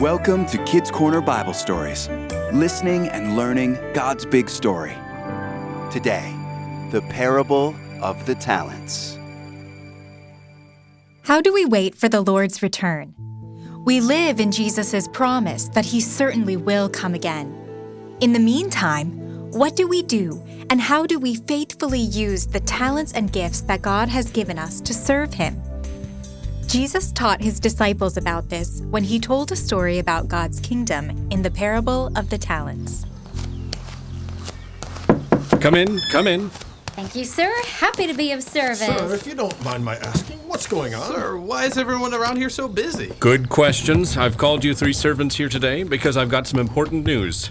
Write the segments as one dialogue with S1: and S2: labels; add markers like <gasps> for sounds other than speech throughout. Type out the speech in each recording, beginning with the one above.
S1: Welcome to Kids Corner Bible Stories, listening and learning God's big story. Today, the parable of the talents.
S2: How do we wait for the Lord's return? We live in Jesus' promise that he certainly will come again. In the meantime, what do we do and how do we faithfully use the talents and gifts that God has given us to serve him? Jesus taught his disciples about this when he told a story about God's kingdom in the parable of the talents.
S3: Come in, come in.
S4: Thank you, sir. Happy to be of service.
S5: Sir, if you don't mind my asking, what's going on?
S6: Sir, why is everyone around here so busy?
S3: Good questions. I've called you three servants here today because I've got some important news.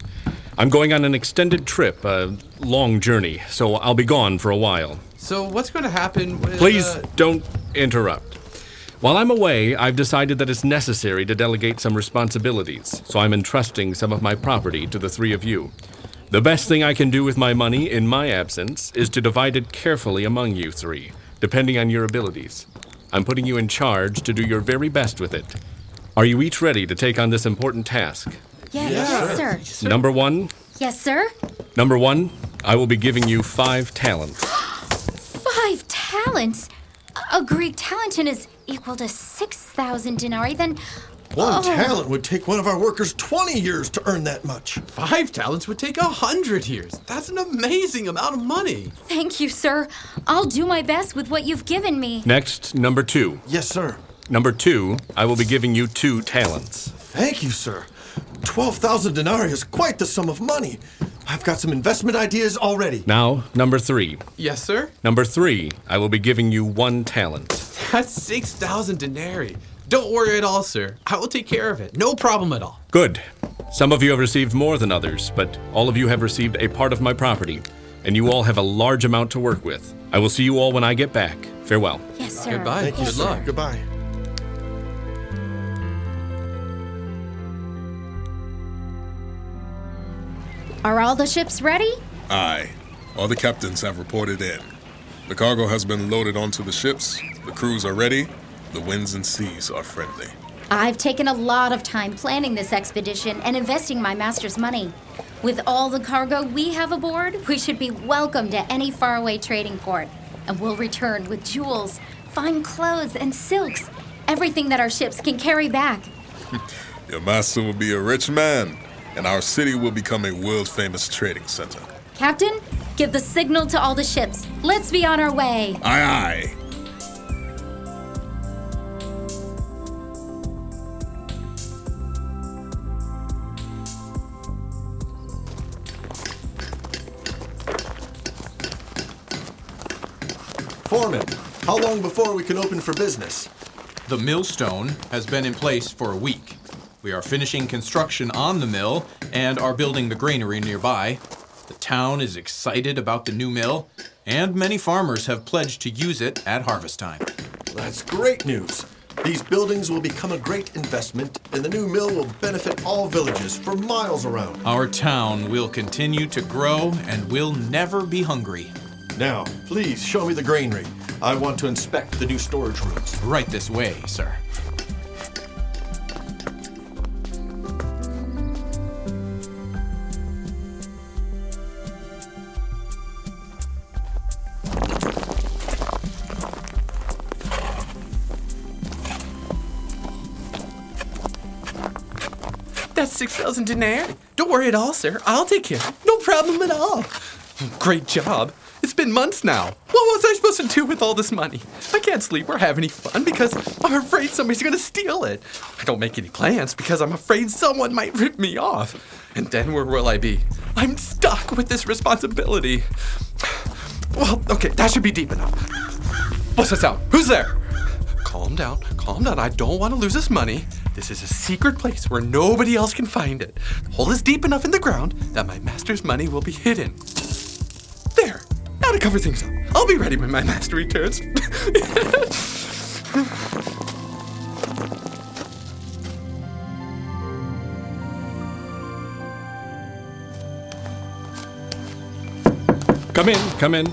S3: I'm going on an extended trip, a long journey, so I'll be gone for a while.
S6: So, what's going to happen with.
S3: Please
S6: uh,
S3: don't interrupt. While I'm away, I've decided that it's necessary to delegate some responsibilities, so I'm entrusting some of my property to the three of you. The best thing I can do with my money in my absence is to divide it carefully among you three, depending on your abilities. I'm putting you in charge to do your very best with it. Are you each ready to take on this important task?
S4: Yeah, yes, sir.
S3: Number one,
S4: Yes, sir.
S3: number one, I will be giving you five talents. <gasps>
S4: Five talents. A Greek talanton is equal to 6,000 denarii. Then.
S5: One
S4: Oh.
S5: talent would take one of our workers 20 years to earn that much.
S6: Five talents would take a hundred years. That's an amazing amount of money.
S4: Thank you, sir. I'll do my best with what you've given me.
S3: Next, number two.
S5: Yes, sir.
S3: Number two, I will be giving you two talents.
S5: Thank you, sir. 12,000 denarii is quite the sum of money. I've got some investment ideas already.
S3: Now, number three.
S6: Yes, sir?
S3: Number three, I will be giving you one talent. <laughs>
S6: That's 6,000 denarii. Don't worry at all, sir. I will take care of it. No problem at all.
S3: Good. Some of you have received more than others, but all of you have received a part of my property, and you all have a large amount to work with. I will see you all when I get back. Farewell.
S4: Yes, sir.
S6: Goodbye.
S5: Thank you,
S6: Good
S5: sir.
S6: luck.
S5: Goodbye.
S4: Are all the ships ready?
S7: Aye. All the captains have reported in. The cargo has been loaded onto the ships, the crews are ready, the winds and seas are friendly.
S4: I've taken a lot of time planning this expedition and investing my master's money. With all the cargo we have aboard, we should be welcome to any faraway trading port. And we'll return with jewels, fine clothes, and silks. Everything that our ships can carry back. <laughs>
S7: Your master will be a rich man, and our city will become a world famous trading center.
S4: Captain, give the signal to all the ships. Let's be on our way.
S7: Aye, aye.
S5: Foreman, how long before we can open for business?
S8: The millstone has been in place for a week. We are finishing construction on the mill and are building the granary nearby. The town is excited about the new mill, and many farmers have pledged to use it at harvest time.
S5: That's great news. These buildings will become a great investment, and the new mill will benefit all villages for miles around.
S8: Our town will continue to grow and will never be hungry.
S5: Now, please show me the granary. I want to inspect the new storage rooms.
S8: Right this way, sir.
S6: That's 6,000 denarii. Don't worry at all, sir. I'll take care. No problem at all. Great job. It's been months now. What was I supposed to do with all this money? I can't sleep or have any fun because I'm afraid somebody's to steal it. I don't make any plans because I'm afraid someone might rip me off. And then where will I be? I'm stuck with this responsibility. Well, okay, that should be deep enough. What's that sound? Who's there? Calm down, calm down. I don't want to lose this money. This is a secret place where nobody else can find it. The hole is deep enough in the ground that my master's money will be hidden. There. Now to cover things up. I'll be ready when my master returns.
S3: Come in, come in.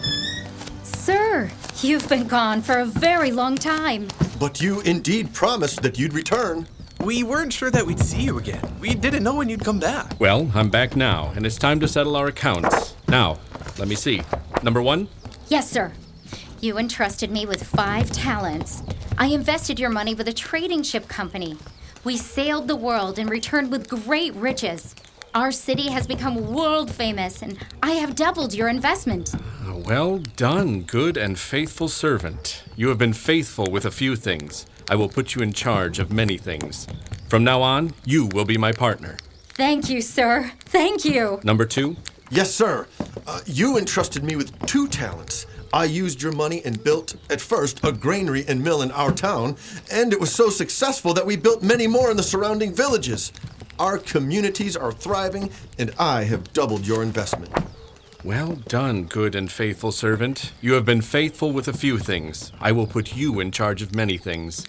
S4: Sir, you've been gone for a very long time.
S5: But you indeed promised that you'd return.
S6: We weren't sure that we'd see you again. We didn't know when you'd come back.
S3: Well, I'm back now, and it's time to settle our accounts. Now, let me see. Number one,
S4: Yes, sir. You entrusted me with five talents. I invested your money with a trading ship company. We sailed the world and returned with great riches. Our city has become world famous, and I have doubled your investment.
S3: Ah, well done, good and faithful servant. You have been faithful with a few things. I will put you in charge of many things. From now on, you will be my partner.
S4: Thank you, sir. Thank you.
S3: Number two,
S5: Yes, sir. Uh, you entrusted me with two talents. I used your money and built, at first, a granary and mill in our town, and it was so successful that we built many more in the surrounding villages. Our communities are thriving, and I have doubled your investment.
S3: well done, good and faithful servant. You have been faithful with a few things. I will put you in charge of many things.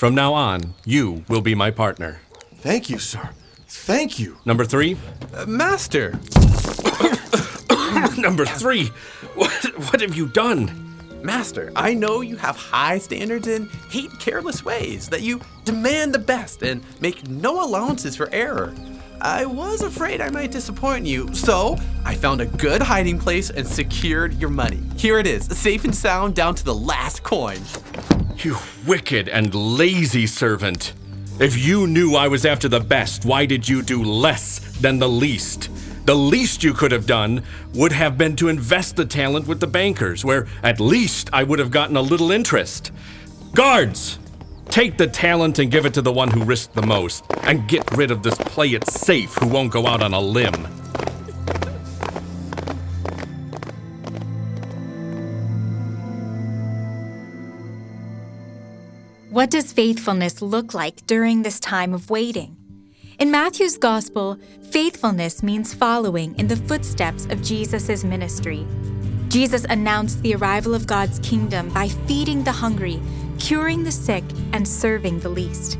S3: From now on, you will be my partner.
S5: Thank you, sir. Thank you.
S3: Number three,
S6: Uh, Master, <coughs>
S3: number three, what, what have you done?
S6: Master, I know you have high standards and hate careless ways, that you demand the best and make no allowances for error. I was afraid I might disappoint you, so I found a good hiding place and secured your money. Here it is, safe and sound down to the last coin.
S3: You wicked and lazy servant. If you knew I was after the best, why did you do less than the least? The least you could have done would have been to invest the talent with the bankers, where at least I would have gotten a little interest. Guards! Take the talent and give it to the one who risked the most, and get rid of this play it safe who won't go out on a limb.
S2: What does faithfulness look like during this time of waiting? In Matthew's Gospel, faithfulness means following in the footsteps of Jesus' ministry. Jesus announced the arrival of God's kingdom by feeding the hungry, curing the sick, and serving the least.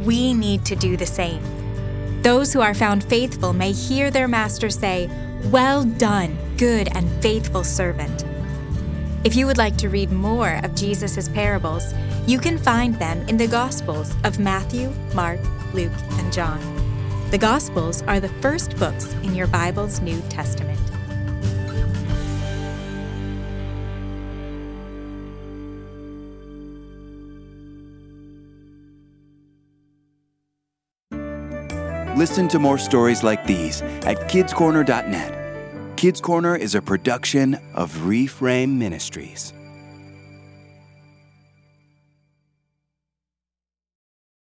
S2: We need to do the same. Those who are found faithful may hear their master say, Well done, good and faithful servant. If you would like to read more of Jesus' parables, you can find them in the Gospels of Matthew, Mark, Luke, and John. The Gospels are the first books in your Bible's New Testament.
S1: Listen to more stories like these at kidscorner.net. Kids Corner is a production of Reframe Ministries.